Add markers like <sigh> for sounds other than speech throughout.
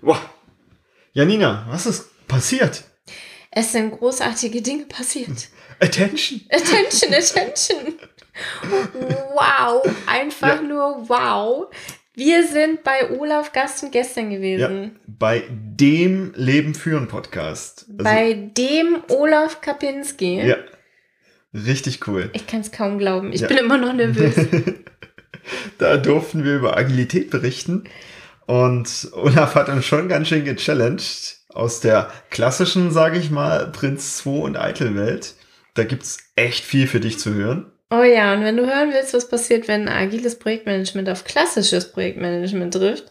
Boah. Janina, was ist passiert? Es sind großartige Dinge passiert. Attention. Attention, attention. Wow, einfach Ja. nur wow. Wir sind bei Olaf Gast und gestern Ja, gewesen. bei dem Leben führen Podcast. Also, bei dem Olaf Kapinski. ja. Richtig cool. Ich kann es kaum glauben. Ich Ja. bin immer noch nervös. <laughs> da durften wir über Agilität berichten. Und Olaf hat uns schon ganz schön gechallenged aus der klassischen, sage ich mal, Prinz 2 und Eitel-Welt. Da gibt's echt viel für dich zu hören. Oh ja, und wenn du hören willst, was passiert, wenn agiles Projektmanagement auf klassisches Projektmanagement trifft,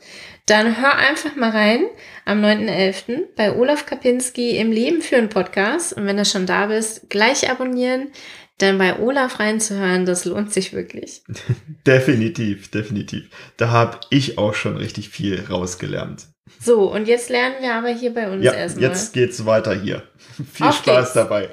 dann hör einfach mal rein am 9.11. bei Olaf Kapinski im Leben führen Podcast. Und wenn du schon da bist, gleich abonnieren, dann bei Olaf reinzuhören, das lohnt sich wirklich. <laughs> Definitiv, definitiv. Da habe ich auch schon richtig viel rausgelernt. So, und jetzt lernen wir aber hier bei uns Ja, erstmal. jetzt geht's weiter hier. Viel Auf Spaß geht's. dabei.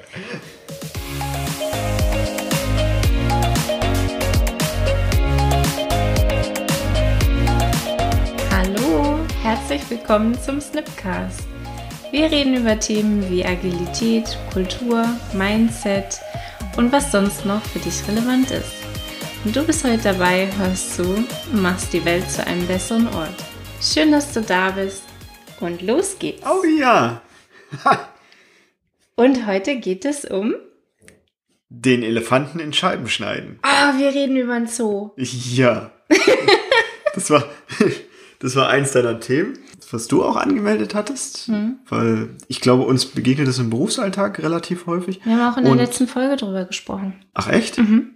Hallo, herzlich willkommen zum Snipcast. Wir reden über Themen wie Agilität, Kultur, Mindset und was sonst noch für dich relevant ist. Und du bist heute dabei, hörst zu, machst die Welt zu einem besseren Ort. Schön, dass du da bist und los geht's. Oh ja. <laughs> Und heute geht es um, Den Elefanten in Scheiben schneiden. ah, wir reden über ein Zoo. Ja. <laughs> Das war, das war eins deiner Themen, was du auch angemeldet hattest. Hm. Weil ich glaube, uns begegnet es im Berufsalltag relativ häufig. Wir haben auch in der Und- letzten Folge drüber gesprochen. Ach echt? Mhm.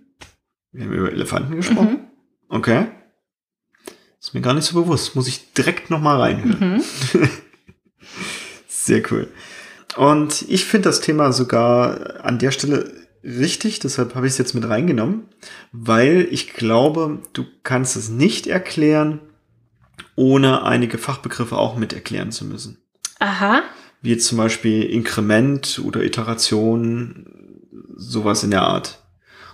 Wir haben über Elefanten gesprochen. Mhm. Okay. Ist mir gar nicht so bewusst. Muss ich direkt nochmal reinhören. Mhm. <laughs> Sehr cool. Und ich finde das Thema sogar an der Stelle richtig, deshalb habe ich es jetzt mit reingenommen, weil ich glaube, du kannst es nicht erklären, ohne einige Fachbegriffe auch mit erklären zu müssen. Aha. Wie zum Beispiel Inkrement oder Iteration, sowas in der Art.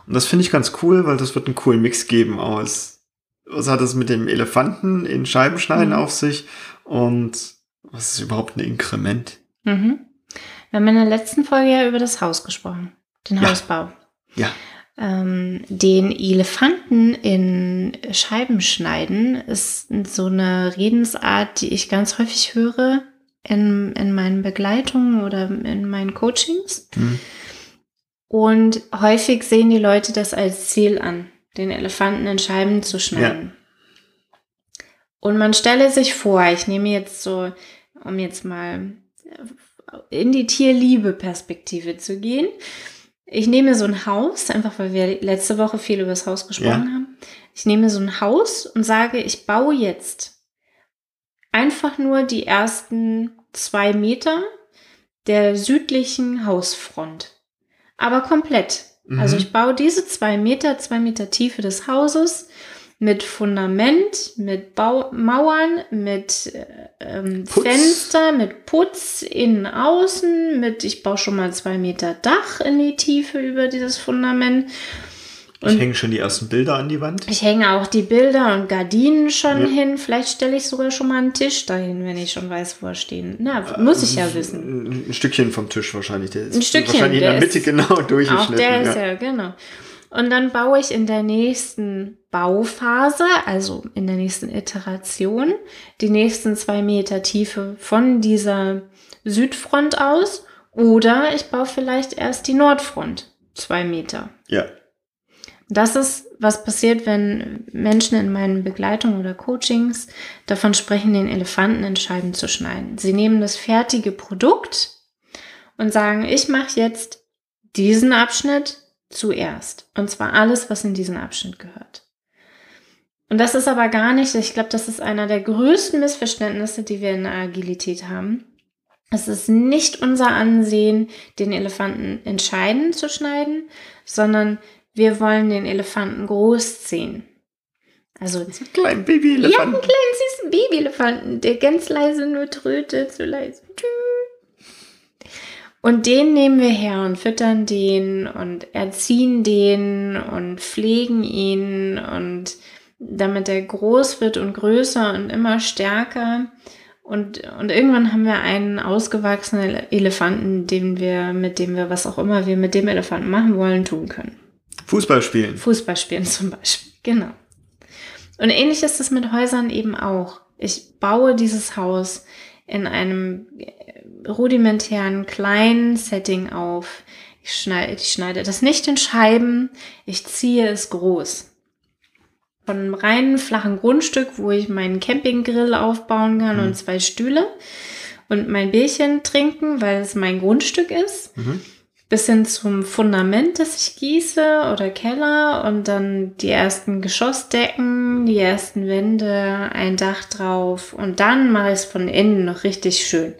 Und das finde ich ganz cool, weil das wird einen coolen Mix geben aus, was hat es mit dem Elefanten in Scheiben schneiden Mhm. auf sich und was ist überhaupt ein Inkrement? Mhm. Wir haben in der letzten Folge ja über das Haus gesprochen, den Ja. Hausbau. Ja. Ähm, den Elefanten in Scheiben schneiden ist so eine Redensart, die ich ganz häufig höre in, in meinen Begleitungen oder in meinen Coachings. Hm. Und häufig sehen die Leute das als Ziel an, den Elefanten in Scheiben zu schneiden. Und man stelle sich vor, ich nehme jetzt so, um jetzt mal in die Tierliebe-Perspektive zu gehen. Ich nehme so ein Haus, einfach weil wir letzte Woche viel über das Haus gesprochen Ja. haben. Ich nehme so ein Haus und sage, ich baue jetzt einfach nur die ersten zwei Meter der südlichen Hausfront. Aber komplett. Mhm. Also ich baue diese zwei Meter, zwei Meter Tiefe des Hauses mit Fundament, mit Bau Mauern, mit äh, ähm. Fenster, mit Putz innen, außen, mit ich baue schon mal zwei Meter Dach in die Tiefe über dieses Fundament. Ich Und- hänge schon die ersten Bilder an die Wand. Ich hänge auch die Bilder und Gardinen schon Ja. hin. Vielleicht stelle ich sogar schon mal einen Tisch dahin, wenn ich schon weiß, wo er stehen. Na, muss ich ja wissen. Ein, Stückchen vom Tisch wahrscheinlich. Der ist Ein Stückchen, wahrscheinlich in der der Mitte ist- genau durchgeschnitten. Auch der ist ja. ja, genau. Und dann baue ich in der nächsten Bauphase, also in der nächsten Iteration, die nächsten zwei Meter Tiefe von dieser Südfront aus. Oder ich baue vielleicht erst die Nordfront, zwei Meter. ja. Das ist, was passiert, wenn Menschen in meinen Begleitungen oder Coachings davon sprechen, den Elefanten in Scheiben zu schneiden. Sie nehmen das fertige Produkt und sagen, ich mache jetzt diesen Abschnitt zuerst. Und zwar alles, was in diesen Abschnitt gehört. Und das ist aber gar nicht, ich glaube, das ist einer der größten Missverständnisse, die wir in der Agilität haben. Es ist nicht unser Ansehen, den Elefanten in Scheiben zu schneiden, sondern wir wollen den Elefanten großziehen. Also, So ein kleiner ja, Baby-Elefant. einen kleinen süßen Babyelefanten, der ganz leise nur trötet, so leise. Und den nehmen wir her und füttern den und erziehen den und pflegen ihn und damit er groß wird und größer und immer stärker. Und, und irgendwann haben wir einen ausgewachsenen Elefanten, den wir, mit dem wir, was auch immer wir mit dem Elefanten machen wollen, tun können. Fußball spielen. Fußball spielen zum Beispiel, genau. Und ähnlich ist es mit Häusern eben auch. Ich baue dieses Haus in einem rudimentären kleinen Setting auf. Ich schneide, ich schneide das nicht in Scheiben, ich ziehe es groß. Von einem reinen flachen Grundstück, wo ich meinen Campinggrill aufbauen kann mhm. und zwei Stühle und mein Bierchen trinken, weil es mein Grundstück ist. Mhm bis hin zum Fundament, das ich gieße oder Keller und dann die ersten Geschossdecken, die ersten Wände, ein Dach drauf und dann mache ich es von innen noch richtig schön.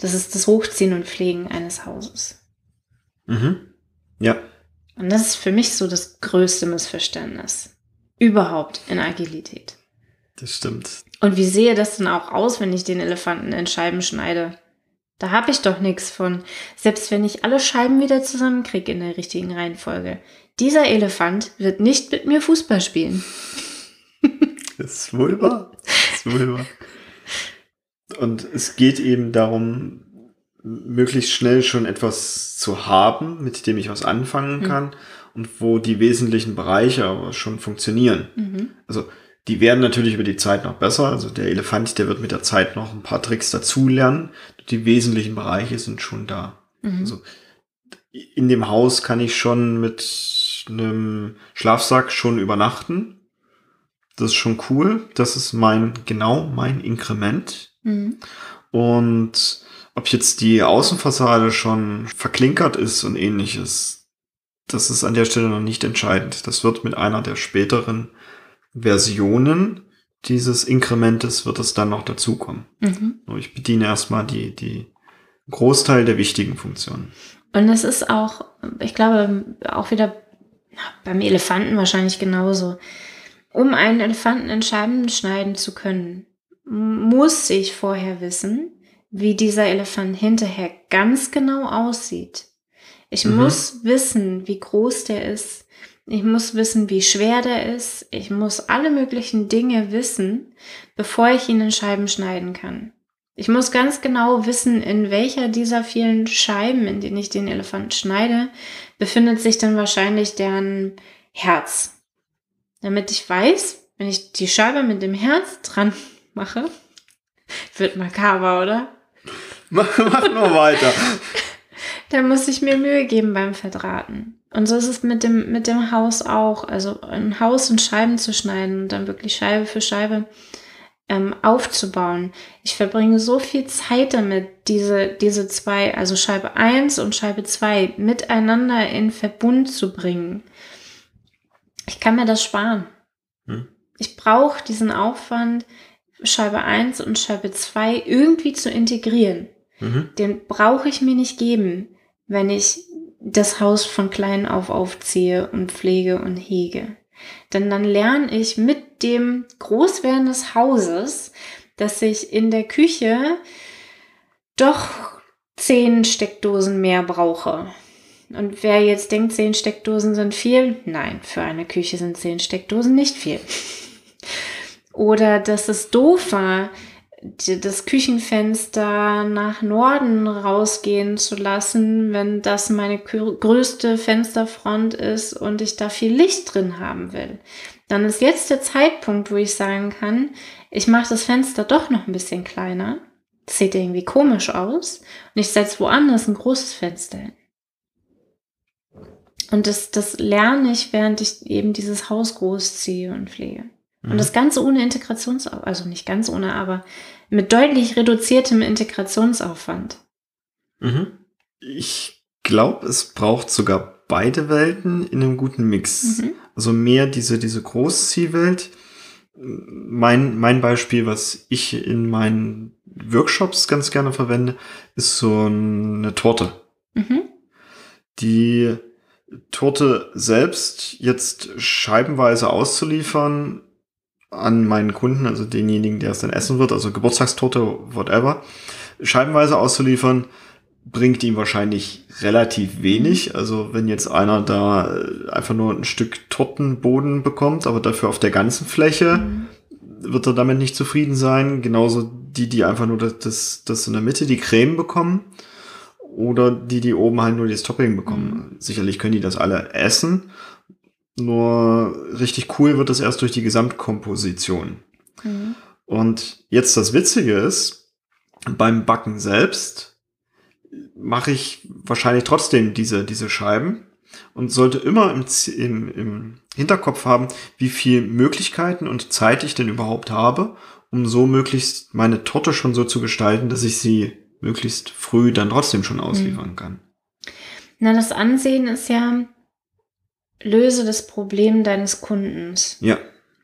Das ist das Hochziehen und Pflegen eines Hauses. Mhm. Ja. Und das ist für mich so das größte Missverständnis überhaupt in Agilität. Das stimmt. Und wie sehe das denn auch aus, wenn ich den Elefanten in Scheiben schneide? Da habe ich doch nichts von. Selbst wenn ich alle Scheiben wieder zusammenkriege in der richtigen Reihenfolge. Dieser Elefant wird nicht mit mir Fußball spielen. <laughs> Das ist wohl wahr. Das ist wohl wahr. Und es geht eben darum, möglichst schnell schon etwas zu haben, mit dem ich was anfangen mhm. kann mhm. und wo die wesentlichen Bereiche aber schon funktionieren. Mhm. Also die werden natürlich über die Zeit noch besser. Also der Elefant, der wird mit der Zeit noch ein paar Tricks dazulernen. Die wesentlichen Bereiche sind schon da. Mhm. Also in dem Haus kann ich schon mit einem Schlafsack schon übernachten. Das ist schon cool. Das ist mein, genau mein Inkrement. Mhm. Und ob jetzt die Außenfassade schon verklinkert ist und ähnliches, das ist an der Stelle noch nicht entscheidend. Das wird mit einer der späteren Versionen dieses Inkrementes wird es dann noch dazukommen. Mhm. Ich bediene erstmal die, die Großteil der wichtigen Funktionen. Und es ist auch, ich glaube, auch wieder beim Elefanten wahrscheinlich genauso. Um einen Elefanten in Scheiben schneiden zu können, muss ich vorher wissen, wie dieser Elefant hinterher ganz genau aussieht. Ich mhm. muss wissen, wie groß der ist, ich muss wissen, wie schwer der ist. Ich muss alle möglichen Dinge wissen, bevor ich ihn in Scheiben schneiden kann. Ich muss ganz genau wissen, in welcher dieser vielen Scheiben, in denen ich den Elefant schneide, befindet sich dann wahrscheinlich deren Herz. Damit ich weiß, wenn ich die Scheibe mit dem Herz dran mache, <laughs> wird makaber, oder? Mach, mach nur weiter. <laughs> dann muss ich mir Mühe geben beim Verdrahten. Und so ist es mit dem, mit dem Haus auch. Also ein Haus in Scheiben zu schneiden und dann wirklich Scheibe für Scheibe ähm, aufzubauen. Ich verbringe so viel Zeit damit, diese, diese zwei, also Scheibe 1 und Scheibe 2 miteinander in Verbund zu bringen. Ich kann mir das sparen. Hm. Ich brauche diesen Aufwand, Scheibe 1 und Scheibe 2 irgendwie zu integrieren. Mhm. Den brauche ich mir nicht geben, wenn ich das Haus von klein auf aufziehe und pflege und hege. Denn dann lerne ich mit dem Großwerden des Hauses, dass ich in der Küche doch zehn Steckdosen mehr brauche. Und wer jetzt denkt, zehn Steckdosen sind viel, nein, für eine Küche sind zehn Steckdosen nicht viel. <laughs> Oder dass es doof war, das Küchenfenster nach Norden rausgehen zu lassen, wenn das meine größte Fensterfront ist und ich da viel Licht drin haben will. Dann ist jetzt der Zeitpunkt, wo ich sagen kann, ich mache das Fenster doch noch ein bisschen kleiner. Das sieht irgendwie komisch aus. Und ich setze woanders ein großes Fenster hin. Und das, das lerne ich, während ich eben dieses Haus großziehe und pflege. Und das Ganze ohne Integrationsaufwand, also nicht ganz ohne, aber mit deutlich reduziertem Integrationsaufwand. Mhm. Ich glaube, es braucht sogar beide Welten in einem guten Mix. Mhm. Also mehr diese, diese Großzielwelt. Mein, mein Beispiel, was ich in meinen Workshops ganz gerne verwende, ist so eine Torte. Mhm. Die Torte selbst jetzt scheibenweise auszuliefern, an meinen Kunden, also denjenigen, der es dann essen wird, also Geburtstagstorte, whatever, scheibenweise auszuliefern, bringt ihm wahrscheinlich relativ wenig. Also wenn jetzt einer da äh, einfach nur ein Stück Tortenboden bekommt, aber dafür auf der ganzen Fläche, mhm. wird er damit nicht zufrieden sein. Genauso die, die einfach nur das, das, das in der Mitte, die Creme bekommen. Oder die, die oben halt nur das Topping bekommen. Mhm. Sicherlich können die das alle essen. Nur richtig cool wird es erst durch die Gesamtkomposition. Mhm. Und jetzt das Witzige ist, beim Backen selbst mache ich wahrscheinlich trotzdem diese, diese Scheiben und sollte immer im, im, im Hinterkopf haben, wie viel Möglichkeiten und Zeit ich denn überhaupt habe, um so möglichst meine Torte schon so zu gestalten, dass ich sie möglichst früh dann trotzdem schon ausliefern mhm. kann. Na, das Ansehen ist ja, löse das Problem deines Kundens. Ja.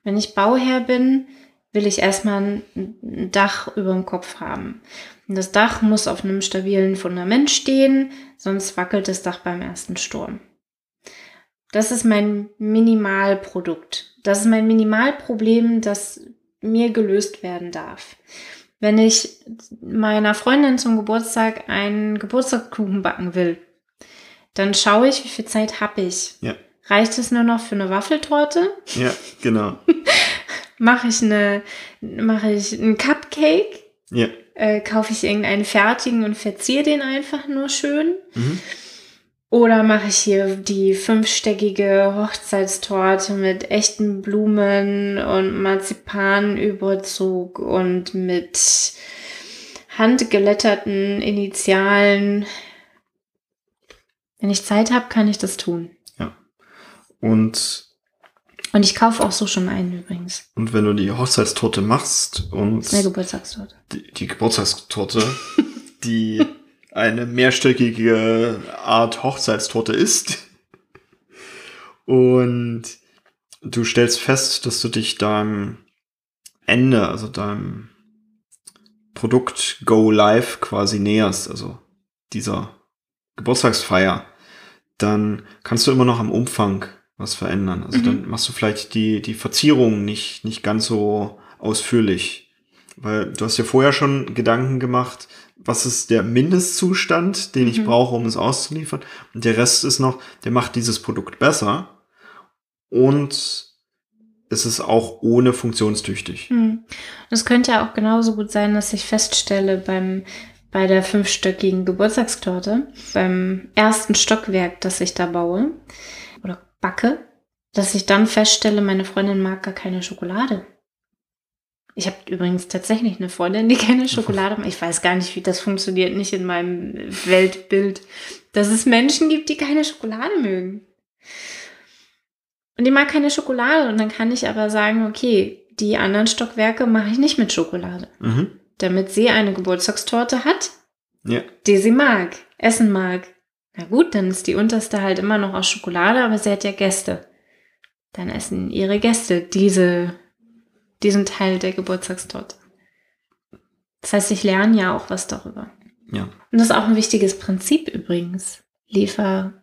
Wenn ich Bauherr bin, will ich erstmal ein Dach über dem Kopf haben. Und das Dach muss auf einem stabilen Fundament stehen, sonst wackelt das Dach beim ersten Sturm. Das ist mein Minimalprodukt. Das ist mein Minimalproblem, das mir gelöst werden darf. Wenn ich meiner Freundin zum Geburtstag einen Geburtstagskuchen backen will, dann schaue ich, wie viel Zeit habe ich. Ja. Reicht es nur noch für eine Waffeltorte? Ja, genau. <laughs> mache ich eine, mache ich einen Cupcake? Ja. Äh, kaufe ich irgendeinen fertigen und verziehe den einfach nur schön? Mhm. Oder mache ich hier die fünfstöckige Hochzeitstorte mit echten Blumen und Marzipanüberzug und mit handgeletterten Initialen. Wenn ich Zeit habe, kann ich das tun. Und und ich kaufe auch so schon einen übrigens. Und wenn du die Hochzeitstorte machst und. Eine Geburtstagstorte. Die, die Geburtstagstorte, <laughs> die eine mehrstöckige Art Hochzeitstorte ist. Und du stellst fest, dass du dich deinem Ende, also deinem Produkt Go Live quasi näherst, also dieser Geburtstagsfeier, dann kannst du immer noch am Umfang was verändern. Also mhm. dann machst du vielleicht die, die Verzierung nicht, nicht ganz so ausführlich. Weil du hast ja vorher schon Gedanken gemacht, was ist der Mindestzustand, den mhm. ich brauche, um es auszuliefern. Und der Rest ist noch, der macht dieses Produkt besser. Und es ist auch ohne funktionstüchtig. Mhm. Es könnte ja auch genauso gut sein, dass ich feststelle beim bei der fünfstöckigen Geburtstagstorte, beim ersten Stockwerk, das ich da baue, backe, dass ich dann feststelle, meine Freundin mag gar keine Schokolade. Ich habe übrigens tatsächlich eine Freundin, die keine Schokolade mag. Ich weiß gar nicht, wie das funktioniert, nicht in meinem Weltbild, dass es Menschen gibt, die keine Schokolade mögen. Und die mag keine Schokolade. Und dann kann ich aber sagen, okay, die anderen Stockwerke mache ich nicht mit Schokolade. Mhm. Damit sie eine Geburtstagstorte hat, ja. die sie mag, essen mag. Na gut, dann ist die unterste halt immer noch aus Schokolade, aber sie hat ja Gäste. Dann essen ihre Gäste diese, diesen Teil der Geburtstagstorte. Das heißt, ich lerne ja auch was darüber. Ja. Und das ist auch ein wichtiges Prinzip übrigens. Liefer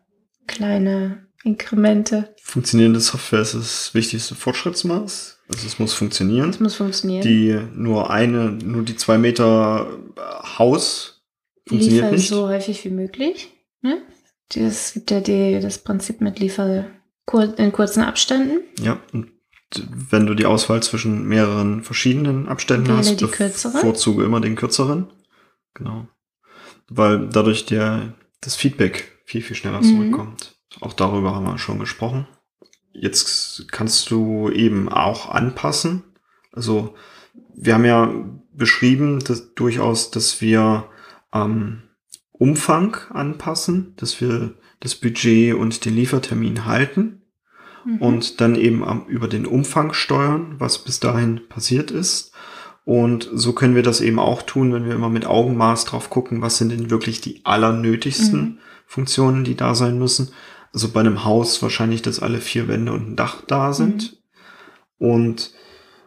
kleine Inkremente. Funktionierende Software ist das wichtigste Fortschrittsmaß. Also es muss funktionieren. Es muss funktionieren. Die nur eine, nur die zwei Meter Haus funktioniert Liefer nicht. so häufig wie möglich. Ne? Es gibt ja die, das Prinzip mit Liefer in kurzen Abständen. Ja, und wenn du die Auswahl zwischen mehreren verschiedenen Abständen Wähle hast, die bevorzuge immer den kürzeren. Genau. Weil dadurch der, das Feedback viel, viel schneller mhm. zurückkommt. Auch darüber haben wir schon gesprochen. Jetzt kannst du eben auch anpassen. Also wir haben ja beschrieben, dass durchaus, dass wir ähm, Umfang anpassen, dass wir das Budget und den Liefertermin halten mhm. und dann eben über den Umfang steuern, was bis dahin passiert ist. Und so können wir das eben auch tun, wenn wir immer mit Augenmaß drauf gucken, was sind denn wirklich die allernötigsten mhm. Funktionen, die da sein müssen. Also bei einem Haus wahrscheinlich, dass alle vier Wände und ein Dach da sind. Mhm. Und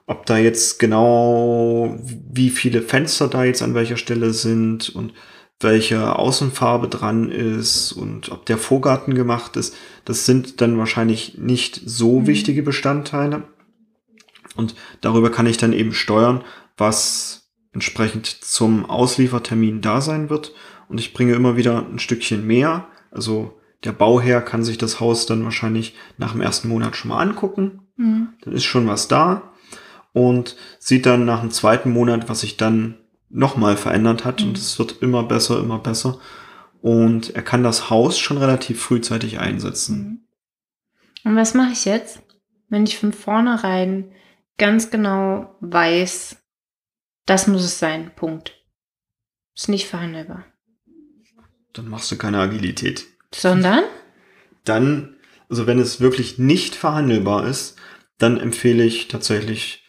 ob da jetzt genau, wie viele Fenster da jetzt an welcher Stelle sind und welche Außenfarbe dran ist und ob der Vorgarten gemacht ist. Das sind dann wahrscheinlich nicht so mhm. wichtige Bestandteile. Und darüber kann ich dann eben steuern, was entsprechend zum Ausliefertermin da sein wird. Und ich bringe immer wieder ein Stückchen mehr. Also der Bauherr kann sich das Haus dann wahrscheinlich nach dem ersten Monat schon mal angucken. Mhm. Dann ist schon was da. und sieht dann nach dem zweiten Monat, was sich dann nochmal verändert hat Mhm. und es wird immer besser, immer besser. Und er kann das Haus schon relativ frühzeitig einsetzen. Mhm. Und was mache ich jetzt, wenn ich von vornherein ganz genau weiß, das muss es sein, Punkt. Ist nicht verhandelbar. Dann machst du keine Agilität. Sondern? <laughs> Dann, also wenn es wirklich nicht verhandelbar ist, dann empfehle ich tatsächlich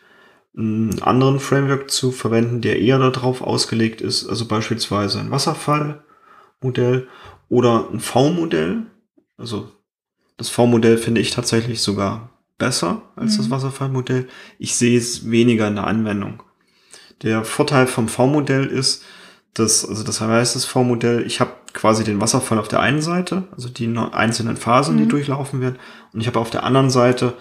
einen anderen Framework zu verwenden, der eher darauf ausgelegt ist, also beispielsweise ein Wasserfallmodell oder ein V-Modell. Also das V-Modell finde ich tatsächlich sogar besser als das Mhm. Wasserfallmodell. Ich sehe es weniger in der Anwendung. Der Vorteil vom V-Modell ist, dass, also das heißt das V-Modell, ich habe quasi den Wasserfall auf der einen Seite, also die einzelnen Phasen, die Mhm. durchlaufen werden, und ich habe auf der anderen Seite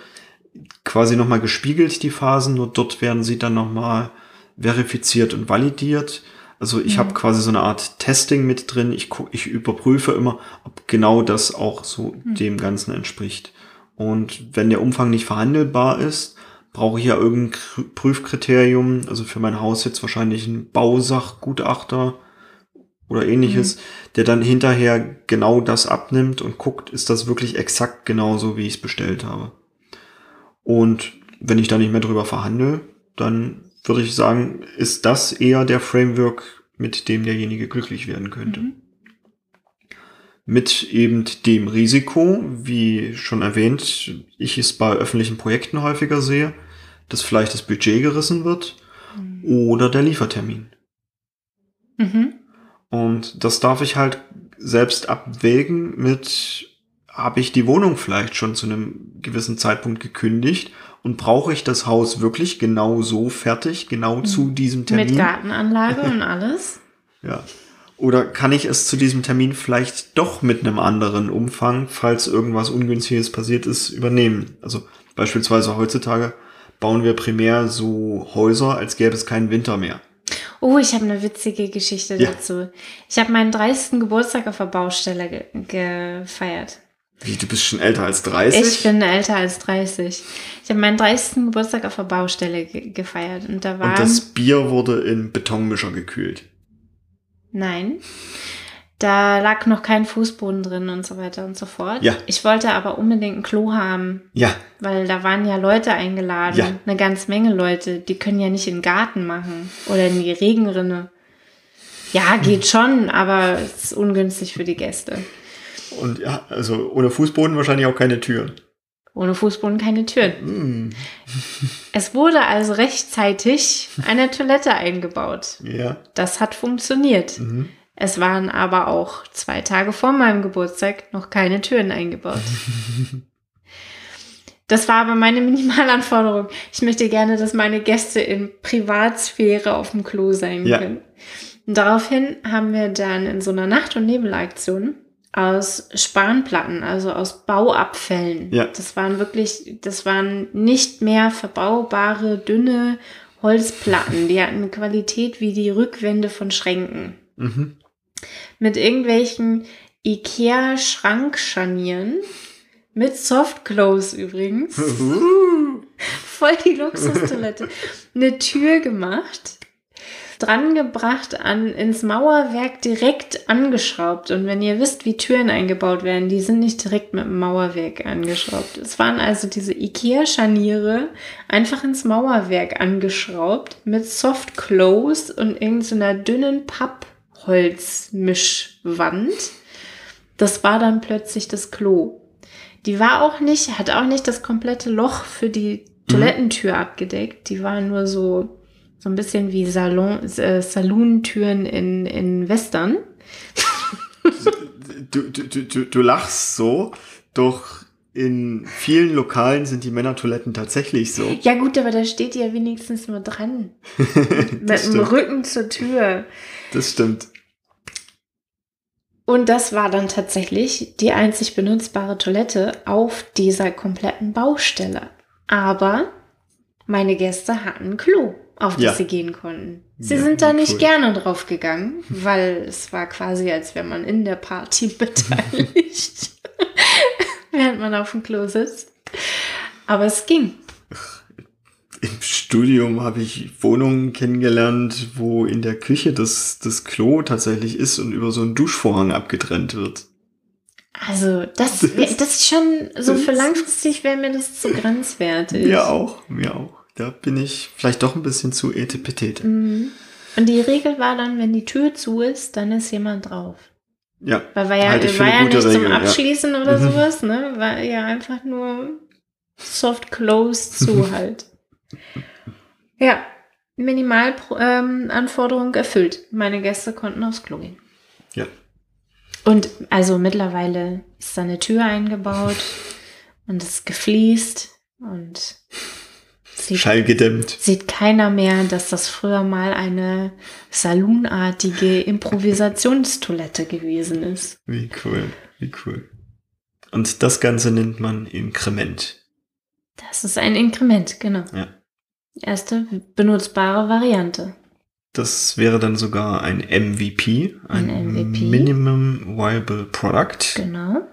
quasi nochmal gespiegelt die Phasen, nur dort werden sie dann nochmal verifiziert und validiert. Also ich Mhm. habe quasi so eine Art Testing mit drin. Ich, guck, ich überprüfe immer, ob genau das auch so Mhm. dem Ganzen entspricht. Und wenn der Umfang nicht verhandelbar ist, brauche ich ja irgendein Kr- Prüfkriterium. Also für mein Haus jetzt wahrscheinlich ein Bausachgutachter oder ähnliches, der dann hinterher genau das abnimmt und guckt, ist das wirklich exakt genauso, wie ich es bestellt habe. Und wenn ich da nicht mehr drüber verhandle, dann würde ich sagen, ist das eher der Framework, mit dem derjenige glücklich werden könnte. Mhm. Mit eben dem Risiko, wie schon erwähnt, ich es bei öffentlichen Projekten häufiger sehe, dass vielleicht das Budget gerissen wird oder der Liefertermin. Mhm. Und das darf ich halt selbst abwägen mit, habe ich die Wohnung vielleicht schon zu einem gewissen Zeitpunkt gekündigt und brauche ich das Haus wirklich genau so fertig, genau zu diesem Termin? Mit Gartenanlage und <laughs> alles. Ja. Oder kann ich es zu diesem Termin vielleicht doch mit einem anderen Umfang, falls irgendwas Ungünstiges passiert ist, übernehmen? Also beispielsweise heutzutage bauen wir primär so Häuser, als gäbe es keinen Winter mehr. Oh, ich habe eine witzige Geschichte Ja. dazu. Ich habe meinen 30. Geburtstag auf der Baustelle ge gefeiert. Wie, du bist schon älter als 30? Ich bin älter als 30. Ich habe meinen 30. Geburtstag auf der Baustelle ge gefeiert und da waren Und das Bier wurde in Betonmischer gekühlt. nein, da lag noch kein Fußboden drin und so weiter und so fort. Ja. Ich wollte aber unbedingt ein Klo haben, Ja, weil da waren ja Leute eingeladen, Ja. eine ganz Menge Leute, die können ja nicht in den Garten machen oder in die Regenrinne. Ja, geht schon, aber es ist ungünstig für die Gäste. Und ja, also ohne Fußboden wahrscheinlich auch keine Türen. Ohne Fußboden keine Türen. Hm, Es wurde also rechtzeitig eine Toilette eingebaut. ja. Das hat funktioniert. Mhm. Es waren aber auch zwei Tage vor meinem Geburtstag noch keine Türen eingebaut. <laughs> Das war aber meine Minimalanforderung. Ich möchte gerne, dass meine Gäste in Privatsphäre auf dem Klo sein Ja. können. Und daraufhin haben wir dann in so einer Nacht- und Nebelaktion aus Spanplatten, also aus Bauabfällen. Ja. Das waren wirklich, das waren nicht mehr verbaubare, dünne Holzplatten. Die hatten eine Qualität wie die Rückwände von Schränken Mhm. mit irgendwelchen Ikea-Schrankscharnieren. Mit Softclose übrigens. <laughs> Voll die Luxustoilette. Eine Tür gemacht. Dran gebracht an, ins Mauerwerk direkt angeschraubt. Und wenn ihr wisst, wie Türen eingebaut werden, die sind nicht direkt mit dem Mauerwerk angeschraubt. Es waren also diese Ikea-Scharniere einfach ins Mauerwerk angeschraubt mit Softclose und irgendeiner dünnen Pappholzmischwand. Das war dann plötzlich das Klo. Die war auch nicht, hat auch nicht das komplette Loch für die Toilettentür abgedeckt. Die war nur so, so ein bisschen wie Salon, äh, Salontüren in, in Western. Du, du, du, du, lachst so, doch in vielen Lokalen sind die Männertoiletten tatsächlich so. Ja gut, aber da steht die ja wenigstens nur dran. <laughs> Mit dem stimmt. Rücken zur Tür. Das stimmt. Und das war dann tatsächlich die einzig benutzbare Toilette auf dieser kompletten Baustelle. Aber meine Gäste hatten Klo, auf das Ja. sie gehen konnten. Sie Ja, sind da nicht cool. gerne drauf gegangen, weil es war quasi, als wäre man in der Party <laughs> beteiligt, <laughs> während man auf dem Klo sitzt. Aber es ging. Im Studium habe ich Wohnungen kennengelernt, wo in der Küche das, das Klo tatsächlich ist und über so einen Duschvorhang abgetrennt wird. Also, das, das ist schon, so für langfristig wäre mir das zu grenzwertig. Mir auch, mir auch. Da bin ich vielleicht doch ein bisschen zu etepetete. Mhm. Und die Regel war dann, wenn die Tür zu ist, dann ist jemand drauf. Ja. Weil war ja, für war ja nicht zum Regel, ja. Abschließen oder Mhm. sowas, ne? War ja einfach nur soft closed zu halt. Ja, Minimalanforderung ähm, erfüllt. Meine Gäste konnten aufs Klo gehen. Ja. Und also mittlerweile ist da eine Tür eingebaut <laughs> und es ist gefliest und sieht, Schallgedämmt. sieht keiner mehr, dass das früher mal eine salonartige Improvisationstoilette gewesen ist. Wie cool, wie cool. Und das Ganze nennt man Inkrement. Das ist ein Inkrement, genau. Ja. Erste benutzbare Variante. Das wäre dann sogar ein MVP, ein, Ein MVP. Minimum Viable Product. Genau.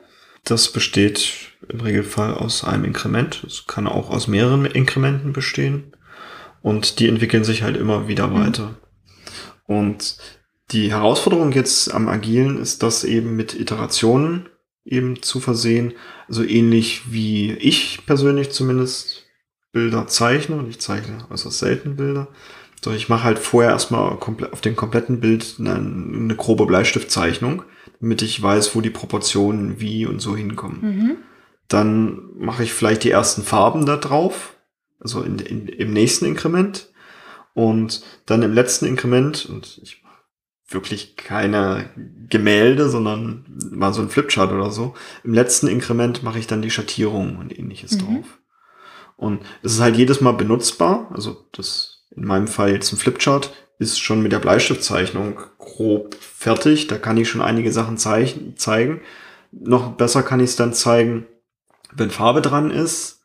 Das besteht im Regelfall aus einem Inkrement. Es kann auch aus mehreren Inkrementen bestehen. Und die entwickeln sich halt immer wieder Mhm. weiter. Und die Herausforderung jetzt am Agilen ist, das eben mit Iterationen eben zu versehen. Also ähnlich wie ich persönlich zumindest Bilder zeichne. Und ich zeichne äußerst selten Bilder. So, ich mache halt vorher erstmal auf dem kompletten Bild eine, eine grobe Bleistiftzeichnung, damit ich weiß, wo die Proportionen wie und so hinkommen. Mhm. Dann mache ich vielleicht die ersten Farben da drauf, also in, in, im nächsten Inkrement. Und dann im letzten Inkrement, und ich mache wirklich keine Gemälde, sondern mal so ein Flipchart oder so. Im letzten Inkrement mache ich dann die Schattierung und ähnliches Mhm. drauf. Und es ist halt jedes Mal benutzbar. Also das in meinem Fall jetzt ein Flipchart ist schon mit der Bleistiftzeichnung grob fertig. Da kann ich schon einige Sachen zeichnen, zeigen. Noch besser kann ich es dann zeigen, wenn Farbe dran ist.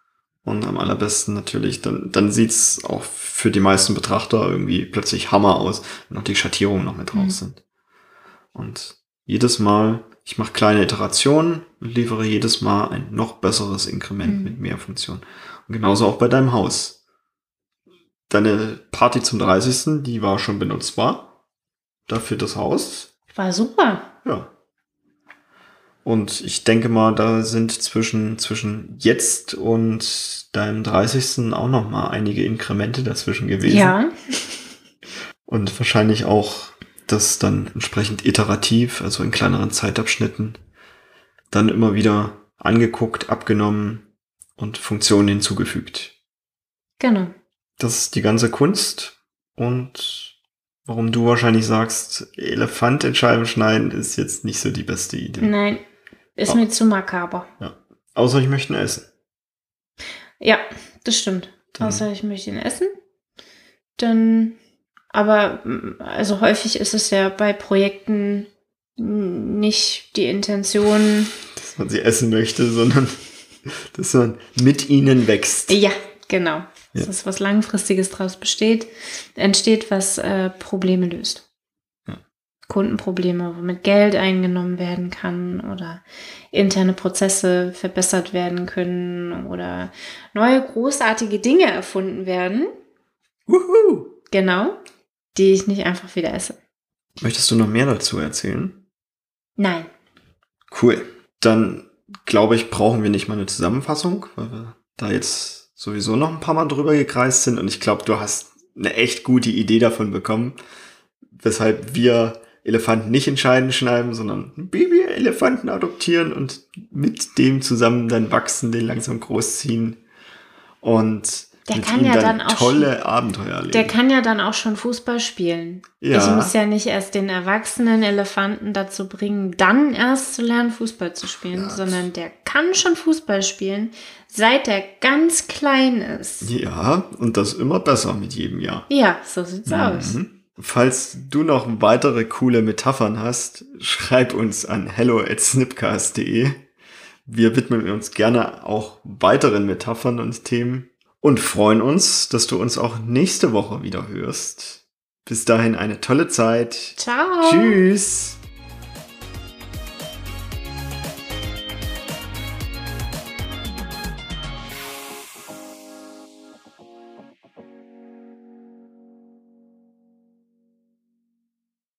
Und am allerbesten natürlich, dann, dann sieht's auch für die meisten Betrachter irgendwie plötzlich Hammer aus, wenn auch die Schattierungen noch mit drauf Mhm. sind. Und jedes Mal, ich mache kleine Iterationen und liefere jedes Mal ein noch besseres Inkrement Mhm. mit mehr Funktionen. Und genauso auch bei deinem Haus. Deine Party zum 30. die war schon benutzbar. Dafür das Haus. War super. Ja. Und ich denke mal, da sind zwischen, zwischen jetzt und deinem 30. auch noch mal einige Inkremente dazwischen gewesen. Ja. <laughs> Und wahrscheinlich auch das dann entsprechend iterativ, also in kleineren Zeitabschnitten, dann immer wieder angeguckt, abgenommen und Funktionen hinzugefügt. Genau. Das ist die ganze Kunst und warum du wahrscheinlich sagst, Elefant in Scheiben schneiden ist jetzt nicht so die beste Idee. Nein, ist mir zu makaber. Außer ich möchte ihn essen. Ja, das stimmt. Dann- Außer ich möchte ihn essen. Dann, aber mm, also häufig ist es ja bei Projekten nicht die Intention. Dass man sie essen möchte, sondern <laughs> dass man mit ihnen wächst. Ja, genau. Ja. Das ist was Langfristiges daraus besteht, entsteht, was äh, Probleme löst. Kundenprobleme, womit Geld eingenommen werden kann oder interne Prozesse verbessert werden können oder neue großartige Dinge erfunden werden. Wuhu! Genau. Die ich nicht einfach wieder esse. Möchtest du noch mehr dazu erzählen? Nein. Cool. Dann glaube ich, brauchen wir nicht mal eine Zusammenfassung, weil wir da jetzt sowieso noch ein paar Mal drüber gekreist sind und ich glaube, du hast eine echt gute Idee davon bekommen, weshalb wir Elefanten nicht in Scheiden schneiden, sondern Baby-Elefanten adoptieren und mit dem zusammen dann wachsen, den langsam großziehen und Der kann ja dann, dann auch tolle Abenteuer erleben. Der kann ja dann auch schon Fußball spielen. Ja. Ich muss ja nicht erst den erwachsenen Elefanten dazu bringen, dann erst zu lernen, Fußball zu spielen, Ja. sondern der kann schon Fußball spielen, seit er ganz klein ist. ja, und das immer besser mit jedem Jahr. Ja, so sieht's aus. Falls du noch weitere coole Metaphern hast, schreib uns an hello at snipcast.de. Wir widmen uns gerne auch weiteren Metaphern und Themen und freuen uns, dass du uns auch nächste Woche wieder hörst. Bis dahin eine tolle Zeit. Ciao. Tschüss.